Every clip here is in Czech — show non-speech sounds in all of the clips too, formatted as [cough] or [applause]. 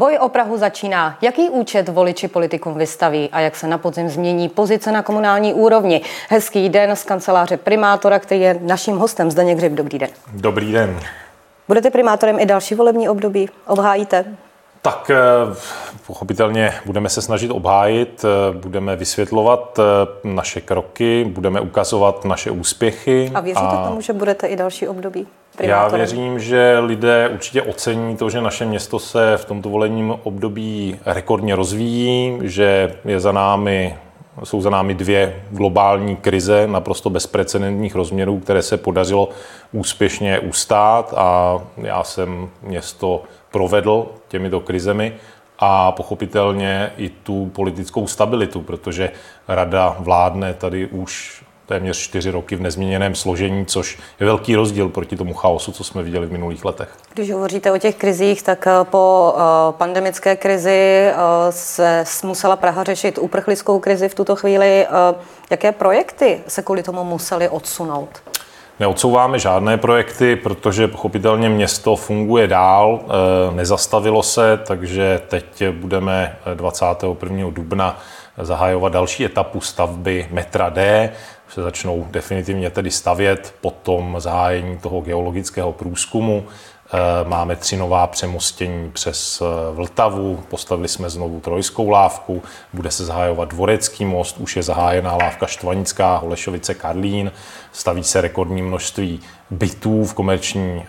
Boj o Prahu začíná. Jaký účet voliči politikům vystaví a jak se na podzim změní pozice na komunální úrovni? Hezký den z kanceláře primátora, který je naším hostem. Zdeněk Hřib, dobrý den. Dobrý den. Budete primátorem i další volební období? Obhájíte? Tak eh, pochopitelně budeme se snažit obhájit, eh, budeme vysvětlovat eh, naše kroky, budeme ukazovat naše úspěchy. A věříte a... tomu, že budete i další období? Primátorem? Já věřím, že lidé určitě ocení to, že naše město se v tomto volebním období rekordně rozvíjí, že je za námi jsou za námi dvě globální krize naprosto bezprecedentních rozměrů, které se podařilo úspěšně ustát a já jsem město provedl těmito krizemi a pochopitelně i tu politickou stabilitu, protože rada vládne tady už téměř čtyři roky v nezměněném složení, což je velký rozdíl proti tomu chaosu, co jsme viděli v minulých letech. Když hovoříte o těch krizích, tak eh, po eh, pandemické krizi eh, se musela Praha řešit uprchlickou krizi v tuto chvíli. Jaké projekty se kvůli tomu museli odsunout? Neodsouváme žádné projekty, protože pochopitelně město funguje dál, nezastavilo se, takže teď budeme 21. dubna zahajovat další etapu stavby metra D se začnou definitivně tedy stavět po tom zahájení toho geologického průzkumu. Eh, máme tři nová přemostění přes eh, Vltavu, postavili jsme znovu trojskou lávku, bude se zahájovat Dvorecký most, už je zahájená lávka Štvanická, Holešovice, Karlín, staví se rekordní množství bytů v komerční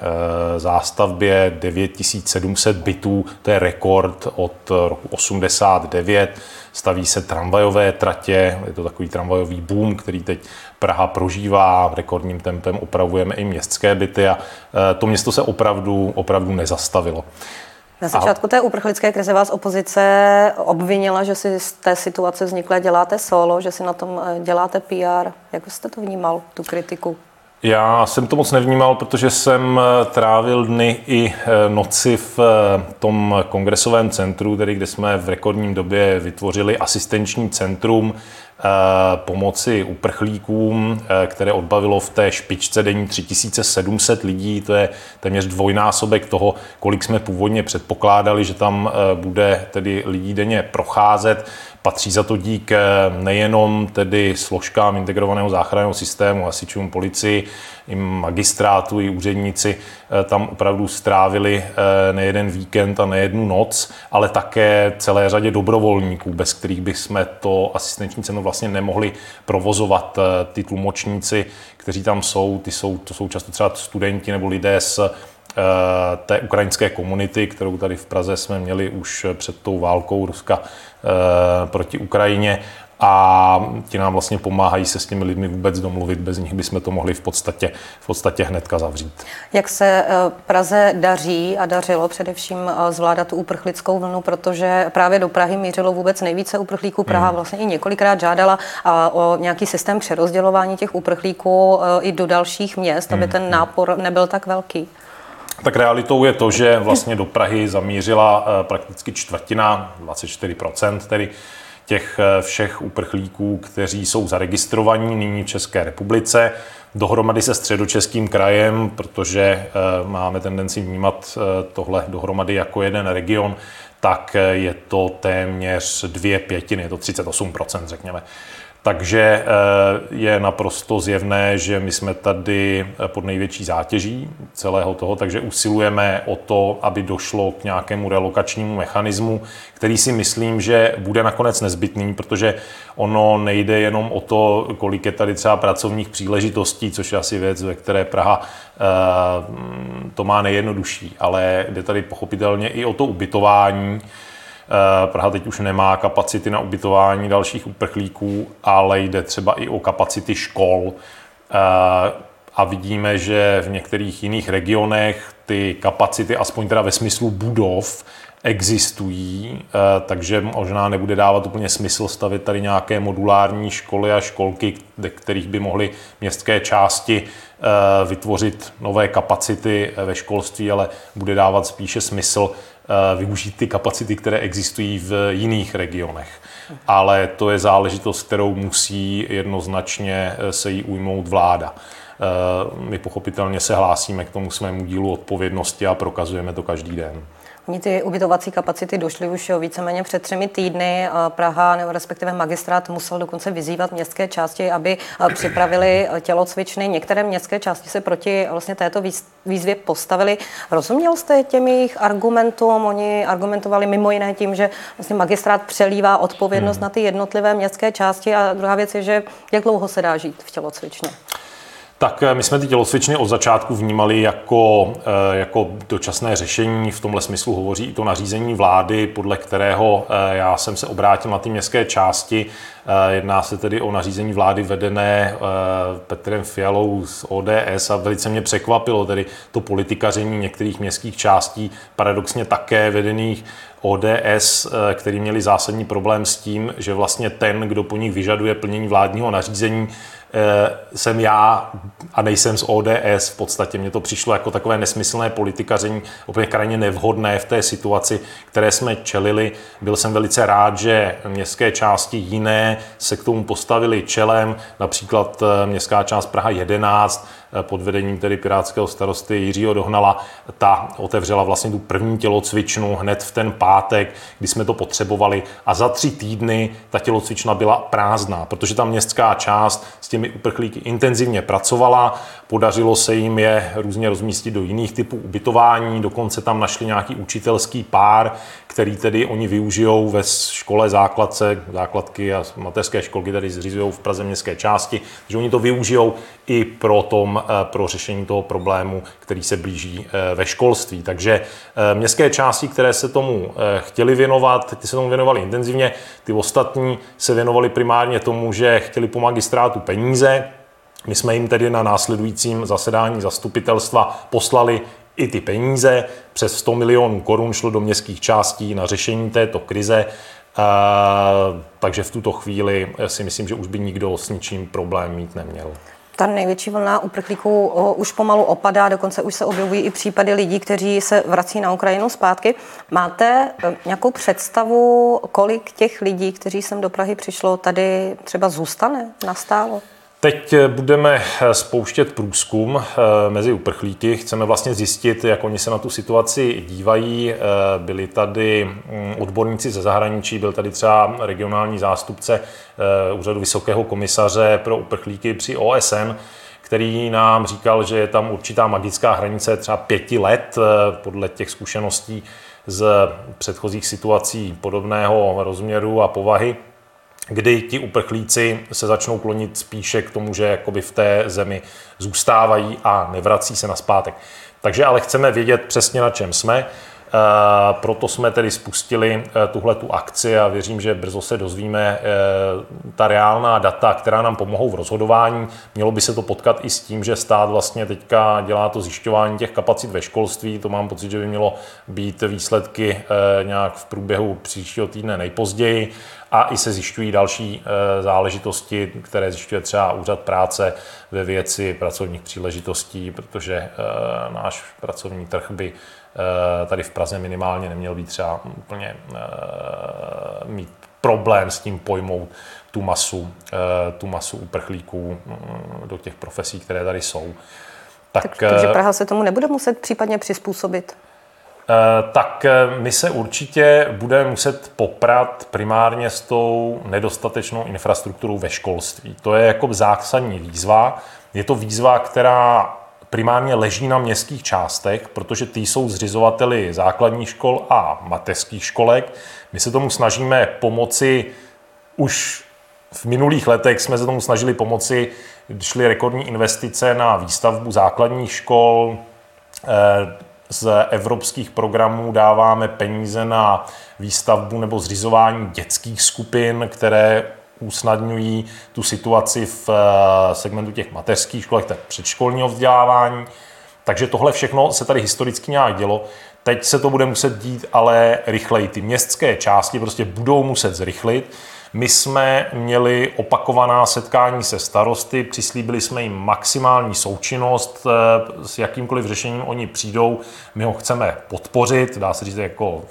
e, zástavbě, 9700 bytů, to je rekord od roku 89 staví se tramvajové tratě, je to takový tramvajový boom, který teď Praha prožívá, rekordním tempem opravujeme i městské byty a e, to město se opravdu, opravdu nezastavilo. Na začátku té uprchlické krize vás opozice obvinila, že si z té situace vznikle děláte solo, že si na tom e, děláte PR. Jak jste to vnímal, tu kritiku? Já jsem to moc nevnímal, protože jsem eh, trávil dny i eh, noci v eh, tom kongresovém centru, tedy kde jsme v rekordním době vytvořili asistenční centrum pomoci uprchlíkům, které odbavilo v té špičce denní 3700 lidí. To je téměř dvojnásobek toho, kolik jsme původně předpokládali, že tam bude tedy lidí denně procházet. Patří za to dík eh, nejenom tedy složkám integrovaného záchranného systému, hasičům, policii, i magistrátu, i úředníci eh, tam opravdu strávili eh, nejeden víkend a nejednu noc, ale také celé řadě dobrovolníků, bez kterých bychom to asistenční cenu vlastně nemohli provozovat. Ty tlumočníci, kteří tam jsou, ty jsou, to jsou často třeba studenti nebo lidé z Eh, té ukrajinské komunity, kterou tady v Praze jsme měli už před tou válkou Ruska eh, proti Ukrajině a ti nám vlastně pomáhají se s těmi lidmi vůbec domluvit, bez nich bychom to mohli v podstatě, v podstatě hnedka zavřít. Jak se eh, Praze daří a dařilo především zvládat tu uprchlickou vlnu, protože právě do Prahy mířilo vůbec nejvíce uprchlíků. Praha hmm. vlastně i několikrát žádala o nějaký systém přerozdělování těch uprchlíků i do dalších měst, aby hmm. ten nápor nebyl tak velký. Tak realitou je to, že vlastně do Prahy zamířila eh, prakticky čtvrtina, 24%, tedy těch eh, všech uprchlíků, kteří jsou zaregistrovaní nyní v České republice, dohromady se středočeským krajem, protože eh, máme tendenci vnímat tohle dohromady jako jeden region, tak je to téměř dvě pětiny, je to 38%, řekněme. Takže eh, je naprosto zjevné, že my jsme tady eh, pod největší zátěží celého toho, takže usilujeme o to, aby došlo k nějakému relokačnímu mechanismu, který si myslím, že bude nakonec nezbytný, protože ono nejde jenom o to, kolik je tady třeba pracovních příležitostí, což je asi věc, ve které Praha eh, to má nejjednodušší, ale jde tady pochopitelně i o to ubytování, Praha teď už nemá kapacity na ubytování dalších uprchlíků, ale jde třeba i o kapacity škol. Eh, a vidíme, že v některých jiných regionech ty kapacity, aspoň teda ve smyslu budov, existují, eh, takže možná nebude dávat úplně smysl stavit tady nějaké modulární školy a školky, kterých by mohly městské části vytvořit nové kapacity ve školství, ale bude dávat spíše smysl Eh, využít ty kapacity, které existují v jiných regionech. Ale to je záležitost, kterou musí jednoznačně eh, se jí ujmout vláda. Eh, my pochopitelně se hlásíme k tomu svému dílu odpovědnosti a prokazujeme to každý den. Oni ty ubytovací kapacity došly už víceméně před třemi týdny. Praha nebo respektive magistrát musel dokonce vyzývat městské části, aby připravili tělocvičny. Některé městské části se proti vlastně této výzvě postavili. Rozuměl jste těm jejich argumentům? Oni argumentovali mimo jiné tím, že vlastně magistrát přelívá odpovědnost hmm. na ty jednotlivé městské části a druhá věc je, že jak dlouho se dá žít v tělocvičně. Tak eh, my jsme ty tělocvičny od začátku vnímali jako, eh, jako dočasné řešení. V tomhle smyslu hovoří i to nařízení vlády, podle kterého eh, já jsem se obrátil na ty městské části. Jedná se tedy o nařízení vlády vedené Petrem Fialou z ODS a velice mě překvapilo tedy to politikaření některých městských částí, paradoxně také vedených ODS, který měli zásadní problém s tím, že vlastně ten, kdo po nich vyžaduje plnění vládního nařízení, jsem já a nejsem z ODS. V podstatě mě to přišlo jako takové nesmyslné politikaření, úplně krajně nevhodné v té situaci, které jsme čelili. Byl jsem velice rád, že městské části jiné se k tomu postavili čelem, například eh, městská část Praha 11, pod vedením tedy pirátského starosty Jiřího Dohnala, ta otevřela vlastně tu první tělocvičnu hned v ten pátek, kdy jsme to potřebovali. A za tři týdny ta tělocvična byla prázdná, protože ta městská část s těmi uprchlíky intenzivně pracovala, podařilo se jim je různě rozmístit do jiných typů ubytování, dokonce tam našli nějaký učitelský pár, který tedy oni využijou ve škole základce, základky a mateřské školky tady zřizují v Praze městské části, že oni to využijou i pro, tom, eh, pro řešení toho problému, který se blíží eh, ve školství. Takže eh, městské části, které se tomu chtěli věnovat, ty se tomu věnovali intenzivně, ty ostatní se věnovali primárně tomu, že chtěli po magistrátu peníze, my jsme jim tedy na následujícím zasedání zastupitelstva poslali i ty peníze. Přes 100 milionů korun šlo do městských částí na řešení této krize. takže v tuto chvíli si myslím, že už by nikdo s ničím problém mít neměl ta největší vlna uprchlíků už pomalu opadá, dokonce už se objevují i případy lidí, kteří se vrací na Ukrajinu zpátky. Máte e, nějakou představu, kolik těch lidí, kteří sem do Prahy přišlo, tady třeba zůstane nastálo? Teď budeme spouštět průzkum eh, mezi uprchlíky. Chceme vlastně zjistit, jak oni se na tu situaci dívají. Eh, byli tady mm, odborníci ze zahraničí, byl tady třeba regionální zástupce eh, úřadu Vysokého komisaře pro uprchlíky při OSN, který nám říkal, že je tam určitá magická hranice třeba pěti let podle těch zkušeností z předchozích situací podobného rozměru a povahy kdy ti uprchlíci se začnou klonit spíše k tomu, že jakoby v té zemi zůstávají a nevrací se na zpátek. Takže ale chceme vědět přesně na čem jsme. Eh, proto jsme tedy spustili eh, tuhle tu akci a věřím, že brzo se dozvíme eh, ta reálná data, která nám pomohou v rozhodování. Mělo by se to potkat i s tím, že stát vlastně teďka dělá to zjišťování těch kapacit ve školství. To mám pocit, že by mělo být výsledky nějak v průběhu příštího týdne nejpozději a i se zjišťují další záležitosti, které zjišťuje třeba úřad práce ve věci pracovních příležitostí, protože náš pracovní trh by tady v Praze minimálně neměl být třeba úplně eh, mít problém s tím pojmout tu masu, eh, tu masu uprchlíků mm, do těch profesí, které tady jsou. Tak, tak, takže Praha se tomu nebude muset případně přizpůsobit? Tak my se určitě budeme muset poprat primárně s tou nedostatečnou infrastrukturou ve školství. To je jako zásadní výzva. Je to výzva, která primárně leží na městských částech, protože ty jsou zřizovateli základních škol a mateřských školek. My se tomu snažíme pomoci už v minulých letech jsme se tomu snažili pomoci, šly rekordní investice na výstavbu základních škol, eh, z evropských programů dáváme peníze na výstavbu nebo zřizování dětských skupin, které usnadňují tu situaci v eh, segmentu těch mateřských školek, tak předškolního vzdělávání. Takže tohle všechno se tady historicky nějak dělo. Teď se to bude muset dít ale rychleji. Ty městské části prostě budou muset zrychlit. My jsme měli opakovaná setkání se starosty, přislíbili jsme jim maximální součinnost eh, s jakýmkoliv řešením oni přijdou. My ho chceme podpořit, dá se říct jako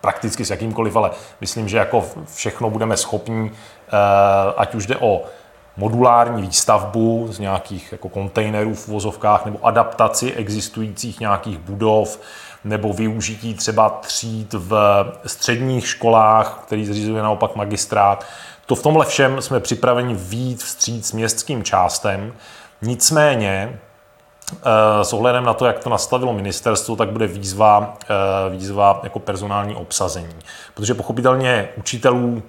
prakticky s jakýmkoliv, ale myslím, že jako všechno budeme schopni ať už jde o modulární výstavbu z nějakých jako kontejnerů v vozovkách nebo adaptaci existujících nějakých budov, nebo využití třeba tříd v středních školách, který zřizuje naopak magistrát. To v tomhle všem jsme připraveni výjít vstříc městským částem. Nicméně eh, s ohledem na to, jak to nastavilo ministerstvo, tak bude výzva, eh, výzva jako personální obsazení. Protože pochopitelně učitelů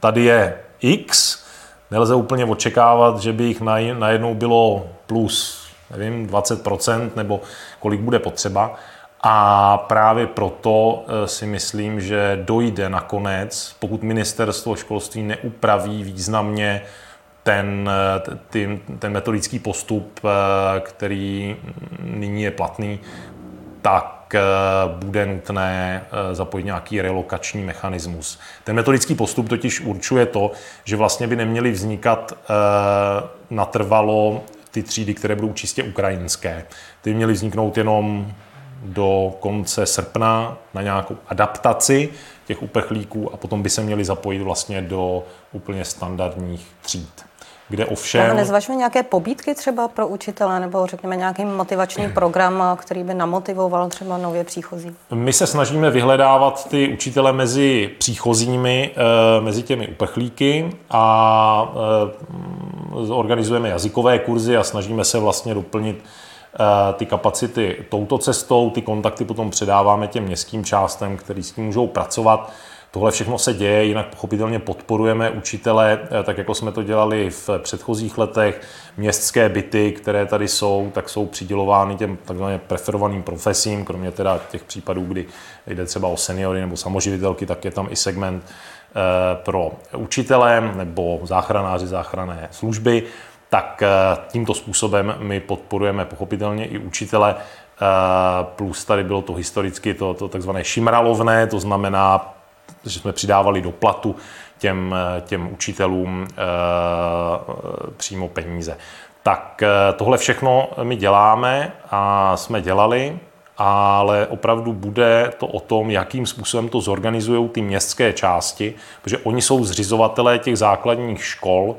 tady je X, nelze úplně očekávat, že by jich najednou bylo plus nevím, 20% nebo kolik bude potřeba. A právě proto eh, si myslím, že dojde nakonec, pokud ministerstvo školství neupraví významně ten, eh, ty, ten metodický postup, eh, který nyní je platný, tak bude nutné zapojit nějaký relokační mechanismus. Ten metodický postup totiž určuje to, že vlastně by neměly vznikat natrvalo ty třídy, které budou čistě ukrajinské. Ty měly vzniknout jenom do konce srpna na nějakou adaptaci těch uprchlíků a potom by se měli zapojit vlastně do úplně standardních tříd. Kde ovšem... Nezvažuje nějaké pobídky třeba pro učitele nebo řekněme nějaký motivační [clears throat] program, který by namotivoval třeba nově příchozí? My se snažíme vyhledávat ty učitele mezi příchozími, eh, mezi těmi uprchlíky a eh, organizujeme jazykové kurzy a snažíme se vlastně doplnit Eh, ty kapacity touto cestou, ty kontakty potom předáváme těm městským částem, který s tím můžou pracovat. Tohle všechno se děje, jinak pochopitelně podporujeme učitele, eh, tak jako jsme to dělali v předchozích letech. Městské byty, které tady jsou, tak jsou přidělovány těm takzvaně preferovaným profesím, kromě teda těch případů, kdy jde třeba o seniory nebo samoživitelky, tak je tam i segment eh, pro učitele nebo záchranáři záchranné služby tak eh, tímto způsobem my podporujeme pochopitelně i učitele, plus tady bylo to historicky to, to takzvané šimralovné, to znamená, že jsme přidávali do platu těm, eh, těm učitelům přímo peníze. Tak tohle všechno my děláme a jsme dělali, ale opravdu bude to o tom, jakým způsobem to zorganizují ty městské části, protože oni jsou zřizovatelé těch základních škol,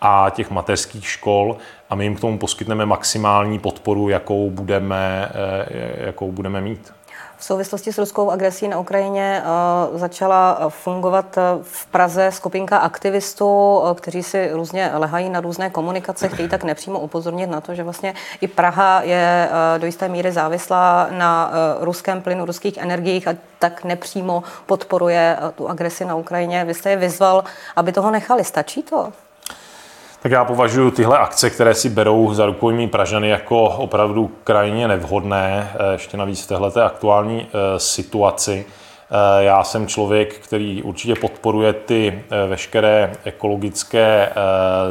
a těch mateřských škol a my jim k tomu poskytneme maximální podporu, jakou budeme, eh, jakou budeme mít. V souvislosti s ruskou agresí na Ukrajině eh, začala fungovat eh, v Praze skupinka aktivistů, kteří si různě lehají na různé komunikace, chtějí tak nepřímo upozornit na to, že vlastně i Praha je do jisté míry závislá na ruském plynu, ruských energiích a tak nepřímo podporuje tu agresi na Ukrajině. Vy jste je vyzval, aby toho nechali. Stačí to? Tak já považuji tyhle akce, které si berou za rukojmí Pražany, jako opravdu krajně nevhodné, eh, ještě navíc v této aktuální eh, situaci. Eh, já jsem člověk, který určitě podporuje ty veškeré ekologické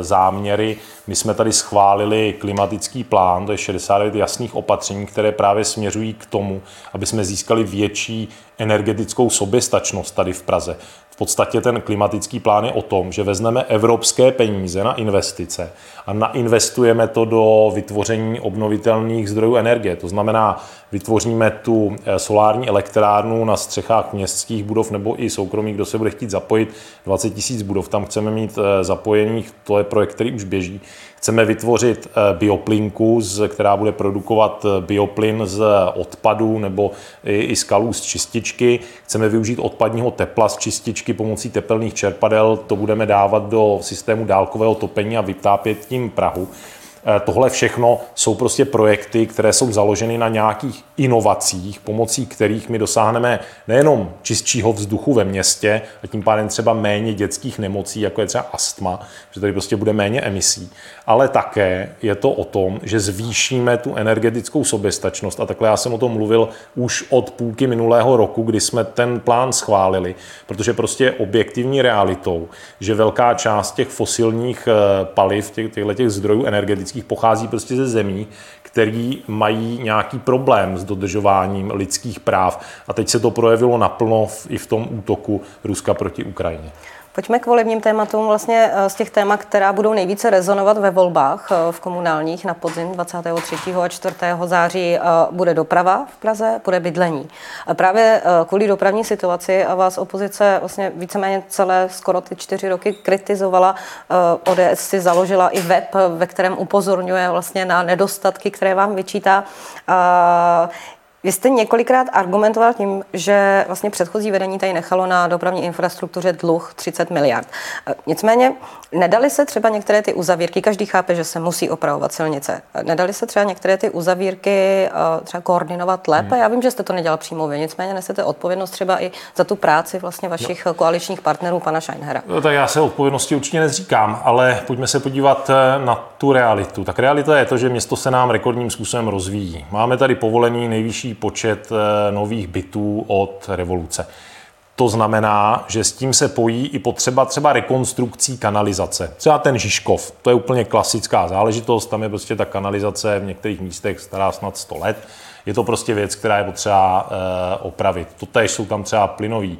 záměry. My jsme tady schválili klimatický plán, to je 69 jasných opatření, které právě směřují k tomu, aby jsme získali větší energetickou soběstačnost tady v Praze podstatě ten klimatický plán je o tom, že vezmeme evropské peníze na investice a nainvestujeme to do vytvoření obnovitelných zdrojů energie. To znamená, vytvoříme tu eh, solární elektrárnu na střechách městských budov nebo i soukromých, kdo se bude chtít zapojit, 20 tisíc budov. Tam chceme mít eh, zapojených, to je projekt, který už běží. Chceme vytvořit eh, bioplinku, která bude produkovat bioplyn z odpadů nebo i skalů z čističky. Chceme využít odpadního tepla z čističky pomocí tepelných čerpadel. To budeme dávat do systému dálkového topení a vytápět tím Prahu. Eh, tohle všechno jsou prostě projekty, které jsou založeny na nějakých inovacích, pomocí kterých my dosáhneme nejenom čistšího vzduchu ve městě a tím pádem třeba méně dětských nemocí, jako je třeba astma, že tady prostě bude méně emisí, ale také je to o tom, že zvýšíme tu energetickou soběstačnost. A takhle já jsem o tom mluvil už od půlky minulého roku, kdy jsme ten plán schválili, protože prostě je objektivní realitou, že velká část těch fosilních eh, paliv, těch, těchto těch zdrojů energetických pochází prostě ze zemí, který mají nějaký problém s dodržováním lidských práv. A teď se to projevilo naplno i v tom útoku Ruska proti Ukrajině. Pojďme k volebním tématům. Vlastně eh, z těch témat, která budou nejvíce rezonovat ve volbách eh, v komunálních na podzim 23. a 4. září, eh, bude doprava v Praze, bude bydlení. Právě kvůli dopravní situaci a vás opozice vlastně víceméně celé skoro ty čtyři roky kritizovala. ODS si založila i web, ve kterém upozorňuje vlastně na nedostatky, které vám vyčítá. Vy jste několikrát argumentoval tím, že vlastně předchozí vedení tady nechalo na dopravní infrastruktuře dluh 30 miliard. E, nicméně nedali se třeba některé ty uzavírky, každý chápe, že se musí opravovat silnice, nedali se třeba některé ty uzavírky e, třeba koordinovat lépe? Hmm. Já vím, že jste to nedělal přímo vy, nicméně nesete odpovědnost třeba i za tu práci vlastně vašich no. koaličních partnerů, pana Scheinhera. No, tak já se odpovědnosti určitě nezříkám, ale pojďme se podívat na tu realitu. Tak realita je to, že město se nám rekordním způsobem rozvíjí. Máme tady povolený nejvyšší největší počet eh, nových bytů od revoluce. To znamená, že s tím se pojí i potřeba třeba rekonstrukcí kanalizace. Třeba ten Žižkov, to je úplně klasická záležitost, tam je prostě ta kanalizace v některých místech stará snad 100 let. Je to prostě věc, která je potřeba eh, opravit. Totež jsou tam třeba plynový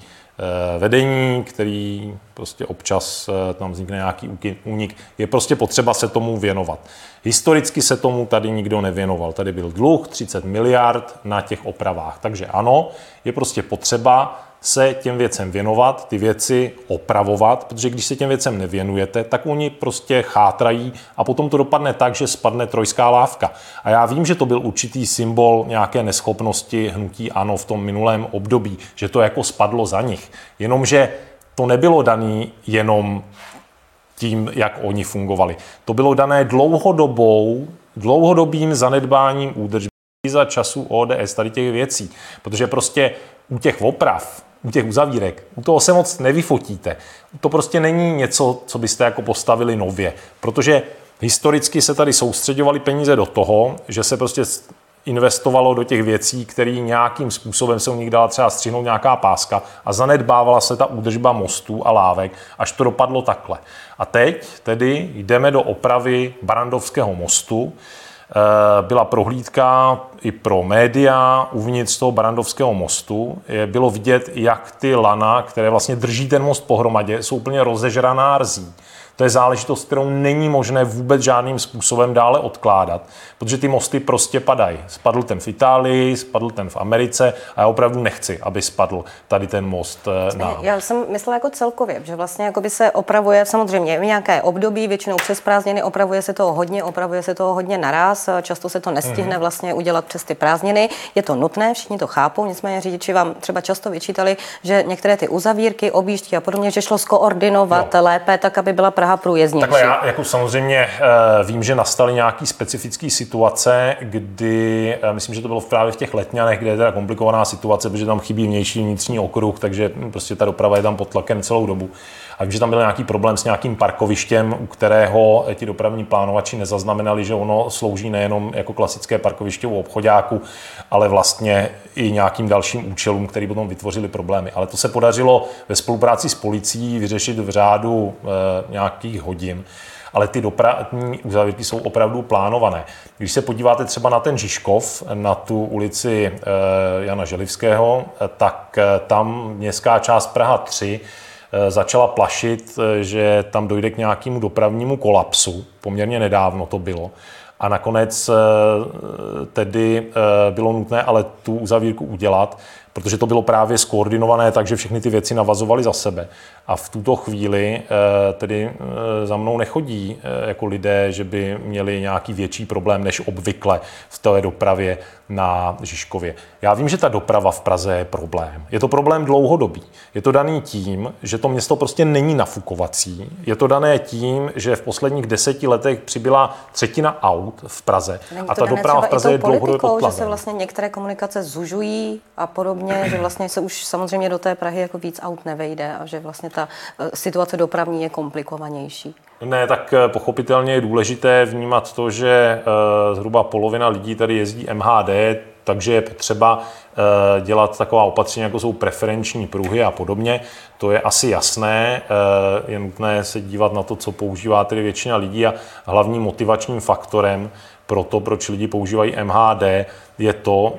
vedení, který prostě občas eh, tam vznikne nějaký únik. Je prostě potřeba se tomu věnovat. Historicky se tomu tady nikdo nevěnoval. Tady byl dluh 30 miliard na těch opravách. Takže ano, je prostě potřeba se těm věcem věnovat, ty věci opravovat, protože když se těm věcem nevěnujete, tak oni prostě chátrají a potom to dopadne tak, že spadne trojská lávka. A já vím, že to byl určitý symbol nějaké neschopnosti hnutí ANO v tom minulém období, že to jako spadlo za nich. Jenomže to nebylo dané jenom tím, jak oni fungovali. To bylo dané dlouhodobou, dlouhodobým zanedbáním údržby za času ODS, tady těch věcí. Protože prostě u těch oprav u těch uzavírek, u toho se moc nevyfotíte. To prostě není něco, co byste jako postavili nově, protože historicky se tady soustředovali peníze do toho, že se prostě investovalo do těch věcí, které nějakým způsobem se u nich dala třeba střihnout nějaká páska a zanedbávala se ta údržba mostů a lávek, až to dopadlo takhle. A teď tedy jdeme do opravy Barandovského mostu, byla prohlídka i pro média uvnitř toho Barandovského mostu. Bylo vidět, jak ty lana, které vlastně drží ten most pohromadě, jsou úplně rozežraná rzí. To je záležitost, kterou není možné vůbec žádným způsobem dále odkládat, protože ty mosty prostě padají. Spadl ten v Itálii, spadl ten v Americe a já opravdu nechci, aby spadl tady ten most eh, na... Já jsem myslela jako celkově, že vlastně jako by se opravuje samozřejmě v nějaké období, většinou přes prázdniny, opravuje se toho hodně, opravuje se toho hodně naraz, často se to nestihne mm-hmm. vlastně udělat přes ty prázdniny. Je to nutné, všichni to chápou, nicméně řidiči vám třeba často vyčítali, že některé ty uzavírky, objížďky a podobně, že šlo skoordinovat no. lépe, tak aby byla Praha průjezdnější. Takhle já jako samozřejmě uh, vím, že nastaly nějaký specifické situace, kdy, uh, myslím, že to bylo právě v těch letňanech, kde je teda komplikovaná situace, protože tam chybí vnější vnitřní okruh, takže prostě ta doprava je tam pod tlakem celou dobu. A vím, že tam byl nějaký problém s nějakým parkovištěm, u kterého ti dopravní plánovači nezaznamenali, že ono slouží nejenom jako klasické parkoviště u obchodáku, ale vlastně i nějakým dalším účelům, který potom vytvořili problémy. Ale to se podařilo ve spolupráci s policií vyřešit v řádu e, nějakých hodin ale ty dopravní uzavírky jsou opravdu plánované. Když se podíváte třeba na ten Žižkov, na tu ulici e, Jana Želivského, tak tam městská část Praha 3 Eh, začala plašit, eh, že tam dojde k nějakému dopravnímu kolapsu. Poměrně nedávno to bylo. A nakonec eh, tedy bylo nutné ale tu uzavírku udělat, protože to bylo právě skoordinované tak, že všechny ty věci navazovaly za sebe. A v tuto chvíli tedy za mnou nechodí jako lidé, že by měli nějaký větší problém než obvykle v té dopravě na Žižkově. Já vím, že ta doprava v Praze je problém. Je to problém dlouhodobý. Je to daný tím, že to město prostě není nafukovací. Je to dané tím, že v posledních deseti letech přibyla třetina aut v Praze. Není a ta doprava v Praze je dlouhodobě pod že se vlastně některé komunikace zužují a podobně, že vlastně se už samozřejmě do té Prahy jako víc aut nevejde a že vlastně ta eh, situace dopravní je komplikovanější. Ne, tak eh, pochopitelně je důležité vnímat to, že eh, zhruba polovina lidí tady jezdí MHD, takže je potřeba dělat taková opatření, jako jsou preferenční pruhy a podobně. To je asi jasné, je nutné se dívat na to, co používá tedy většina lidí a hlavním motivačním faktorem pro to, proč lidi používají MHD, je to,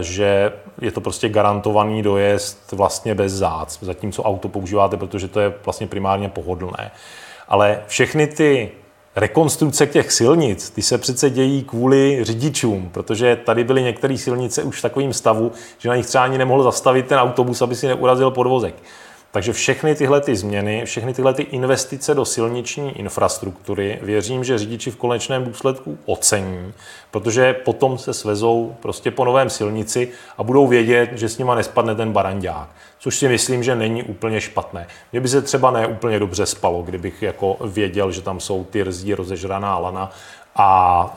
že je to prostě garantovaný dojezd vlastně bez zác, zatímco auto používáte, protože to je vlastně primárně pohodlné. Ale všechny ty rekonstrukce těch silnic, ty se přece dějí kvůli řidičům, protože tady byly některé silnice už v takovém stavu, že na nich třeba ani nemohl zastavit ten autobus, aby si neurazil podvozek. Takže všechny tyhle ty změny, všechny tyhle ty investice do silniční infrastruktury, věřím, že řidiči v konečném důsledku ocení, protože potom se svezou prostě po novém silnici a budou vědět, že s nima nespadne ten barandák. Což si myslím, že není úplně špatné. Mně by se třeba ne úplně dobře spalo, kdybych jako věděl, že tam jsou ty rzí rozežraná lana a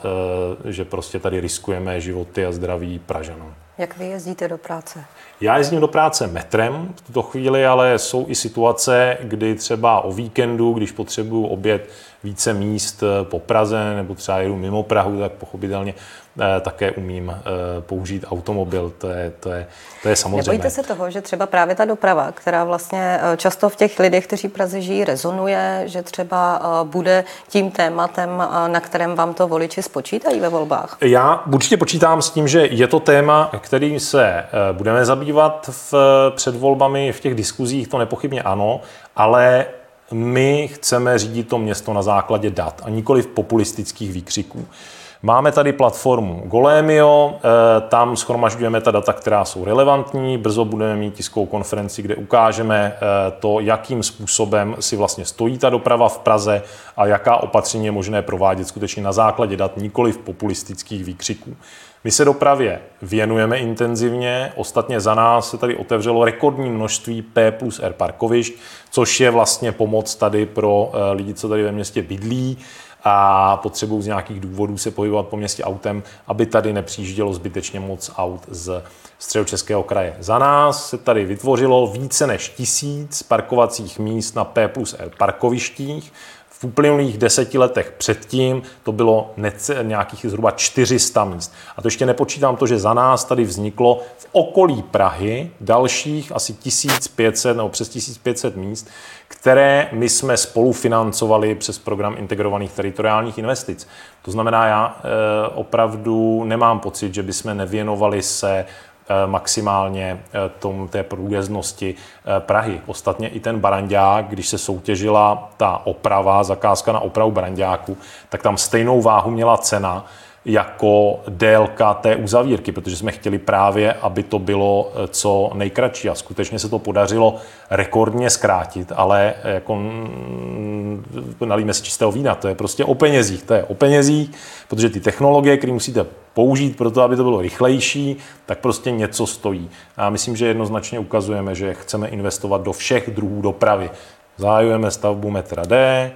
e, že prostě tady riskujeme životy a zdraví Pražanů. Jak vy jezdíte do práce? Já jezdím do práce metrem v tuto chvíli, ale jsou i situace, kdy třeba o víkendu, když potřebuju obět více míst eh, po Praze nebo třeba jedu mimo Prahu, tak pochopitelně eh, také umím eh, použít automobil. To je, to je, to je samozřejmě. Nebojíte se toho, že třeba právě ta doprava, která vlastně často v těch lidech, kteří v Praze žijí, rezonuje, že třeba bude tím tématem, na kterém vám to voliči spočítají ve volbách? Já určitě počítám s tím, že je to téma, kterým se budeme zabývat v, před volbami v těch diskuzích, to nepochybně ano, ale my chceme řídit to město na základě dat a nikoli v populistických výkřiků. Máme tady platformu Golemio, eh, tam schromažďujeme ta data, která jsou relevantní. Brzo budeme mít tiskovou konferenci, kde ukážeme eh, to, jakým způsobem si vlastně stojí ta doprava v Praze a jaká opatření je možné provádět skutečně na základě dat, nikoli v populistických výkřiků. My se dopravě věnujeme intenzivně, ostatně za nás se tady otevřelo rekordní množství P plus R parkovišť, což je vlastně pomoc tady pro eh, lidi, co tady ve městě bydlí a potřebují z nějakých důvodů se pohybovat po městě autem, aby tady nepřijíždělo zbytečně moc aut z středočeského kraje. Za nás se tady vytvořilo více než tisíc parkovacích míst na P plus R parkovištích. V uplynulých deseti letech předtím to bylo nějakých zhruba 400 míst. A to ještě nepočítám to, že za nás tady vzniklo v okolí Prahy dalších asi 1500 nebo přes 1500 míst, které my jsme spolufinancovali přes program integrovaných teritoriálních investic. To znamená, já e, opravdu nemám pocit, že bychom nevěnovali se Eh, maximálně eh, tomu té průjezdnosti eh, Prahy. Ostatně i ten Barandák, když se soutěžila ta oprava, zakázka na opravu Barandáku, tak tam stejnou váhu měla cena, jako délka té uzavírky, protože jsme chtěli právě, aby to bylo eh, co nejkratší a skutečně se to podařilo rekordně zkrátit, ale eh, jako mm, nalíme si čistého vína, to je prostě o penězích, to je o penězích, protože ty technologie, které musíte použít pro to, aby to bylo rychlejší, tak prostě něco stojí. A myslím, že jednoznačně ukazujeme, že chceme investovat do všech druhů dopravy. Zájujeme stavbu metra D,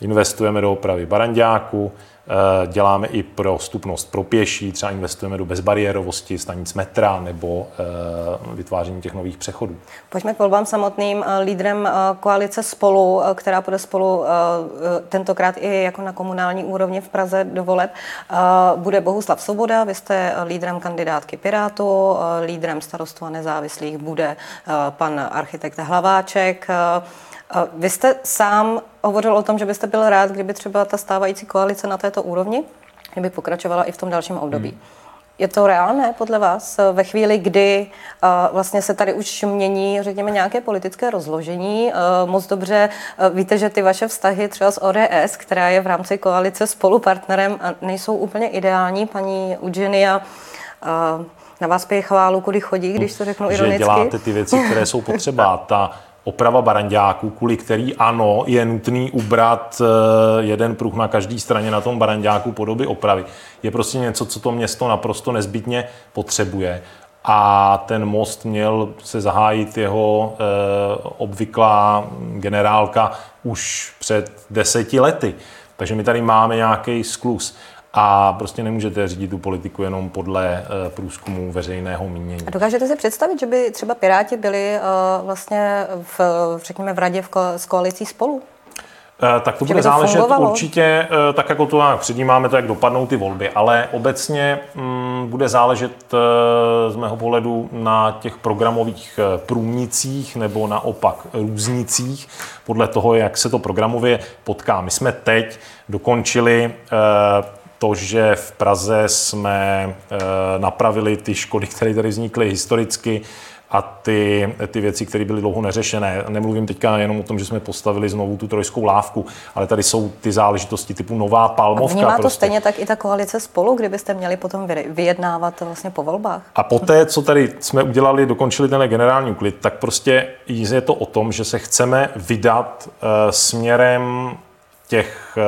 investujeme do opravy Barandáku, Eh, děláme i pro vstupnost pro pěší, třeba investujeme do bezbariérovosti stanic metra nebo eh, vytváření těch nových přechodů. Pojďme k volbám samotným. Eh, lídrem koalice Spolu, která bude spolu tentokrát i jako na komunální úrovni v Praze do voleb, bude Bohuslav Svoboda. Vy jste lídrem kandidátky Pirátu, lídrem starostů a nezávislých bude pan architekt Hlaváček. Vy jste sám hovořil o tom, že byste byl rád, kdyby třeba ta stávající koalice na této úrovni, kdyby pokračovala i v tom dalším období. Hmm. Je to reálné podle vás ve chvíli, kdy uh, vlastně se tady už mění, řekněme, nějaké politické rozložení? Uh, moc dobře uh, víte, že ty vaše vztahy třeba s ODS, která je v rámci koalice spolupartnerem, nejsou úplně ideální. Paní Udženia na vás pěje chválu, kudy chodí, když to řeknu ironicky. Že děláte ty věci, které jsou potřeba. [laughs] Ta oprava barandáků, kvůli který ano, je nutný ubrat eh, jeden pruh na každé straně na tom barandáku podoby opravy. Je prostě něco, co to město naprosto nezbytně potřebuje. A ten most měl se zahájit jeho e, obvyklá generálka už před deseti lety. Takže my tady máme nějaký sklus a prostě nemůžete řídit tu politiku jenom podle uh, průzkumu veřejného mínění. A dokážete si představit, že by třeba Piráti byli uh, vlastně v, řekněme, v radě v ko- s koalicí spolu? Eh, tak to bude záležet fungovalo? určitě, tak jako to předjímáme, to jak dopadnou ty volby, ale obecně mm, bude záležet z mého pohledu na těch programových průmnicích nebo naopak různicích, podle toho, jak se to programově potká. My jsme teď dokončili to, že v Praze jsme eh, napravili ty škody, které tady vznikly historicky a ty, ty věci, které byly dlouho neřešené. Nemluvím teďka jenom o tom, že jsme postavili znovu tu trojskou lávku, ale tady jsou ty záležitosti typu nová palmovka. A vnímá to prostě. stejně tak i ta koalice spolu, kdybyste měli potom vyjednávat vlastně po volbách? A poté, co tady jsme udělali, dokončili ten generální úklid, tak prostě je to o tom, že se chceme vydat uh, směrem těch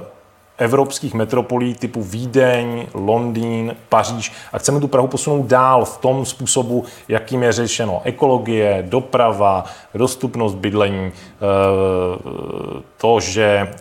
uh, evropských metropolí typu Vídeň, Londýn, Paříž a chceme tu Prahu posunout dál v tom způsobu, jakým je řešeno ekologie, doprava, dostupnost bydlení, eh, to, že eh,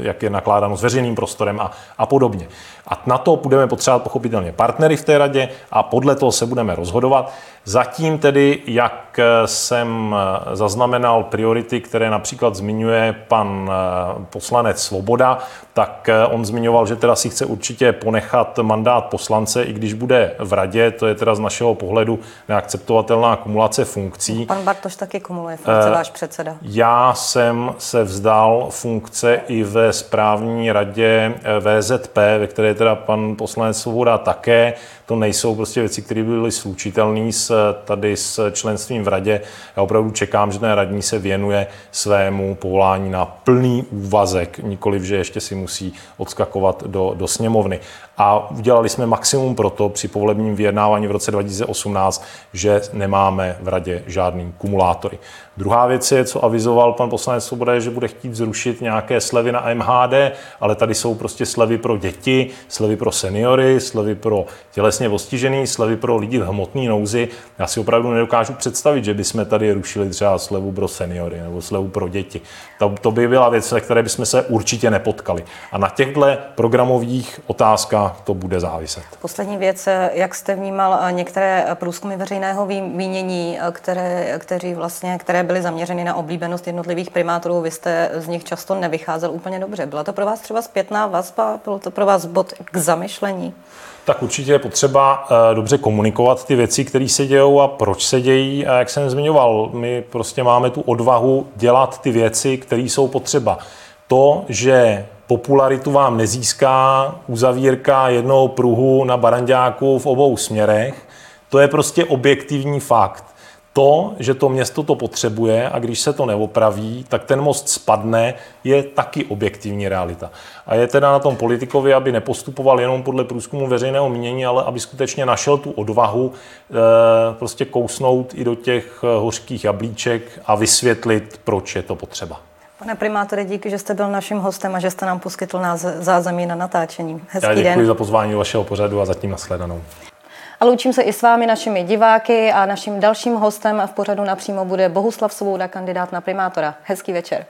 jak je nakládáno s veřejným prostorem a, a podobně. A na to budeme potřebovat pochopitelně partnery v té radě a podle toho se budeme rozhodovat. Zatím tedy, jak jsem zaznamenal priority, které například zmiňuje pan eh, poslanec Svoboda, tak eh, on zmiňoval, že teda si chce určitě ponechat mandát poslance, i když bude v radě, to je teda z našeho pohledu neakceptovatelná kumulace funkcí. Pan Bartoš taky kumuluje funkce, váš předseda. Já jsem se vzdal funkce i ve správní radě eh, VZP, ve které teda pan poslanec Svoboda také. To nejsou prostě věci, které by byly slučitelné s, tady s členstvím v radě. Já opravdu čekám, že ten radní se věnuje svému povolání na plný úvazek, nikoliv, že ještě si musí odskakovat do, do sněmovny a udělali jsme maximum pro to při povolebním vyjednávání v roce 2018, že nemáme v radě žádný kumulátory. Druhá věc je, co avizoval pan poslanec Svoboda, že bude chtít zrušit nějaké slevy na MHD, ale tady jsou prostě slevy pro děti, slevy pro seniory, slevy pro tělesně postižený, slevy pro lidi v hmotné nouzi. Já si opravdu nedokážu představit, že bychom tady rušili třeba slevu pro seniory nebo slevu pro děti. To, to by byla věc, ve které bychom se určitě nepotkali. A na těchto programových otázkách to bude záviset. Poslední věc, jak jste vnímal eh, některé průzkumy veřejného mínění, eh, které, kteří vlastně, které byly zaměřeny na oblíbenost jednotlivých primátorů, vy jste z nich často nevycházel úplně dobře. Byla to pro vás třeba zpětná vazba? Bylo to pro vás bod k zamyšlení? Tak určitě je potřeba eh, dobře komunikovat ty věci, které se dějou a proč se dějí. A jak jsem zmiňoval, my prostě máme tu odvahu dělat ty věci, které jsou potřeba. To, že popularitu vám nezíská uzavírka jednoho pruhu na Baranďáku v obou směrech. To je prostě objektivní fakt. To, že to město to potřebuje a když se to neopraví, tak ten most spadne, je taky objektivní realita. A je teda na tom politikovi, aby nepostupoval jenom podle průzkumu veřejného mínění, ale aby skutečně našel tu odvahu e, prostě kousnout i do těch eh, hořkých jablíček a vysvětlit, proč je to potřeba. Pane primátore, díky, že jste byl naším hostem a že jste nám poskytl nás zázemí na natáčení. Hezký Já děkuji den. za pozvání do vašeho pořadu a zatím nashledanou. A loučím se i s vámi, našimi diváky a naším dalším hostem v pořadu napřímo bude Bohuslav Svouda, kandidát na primátora. Hezký večer.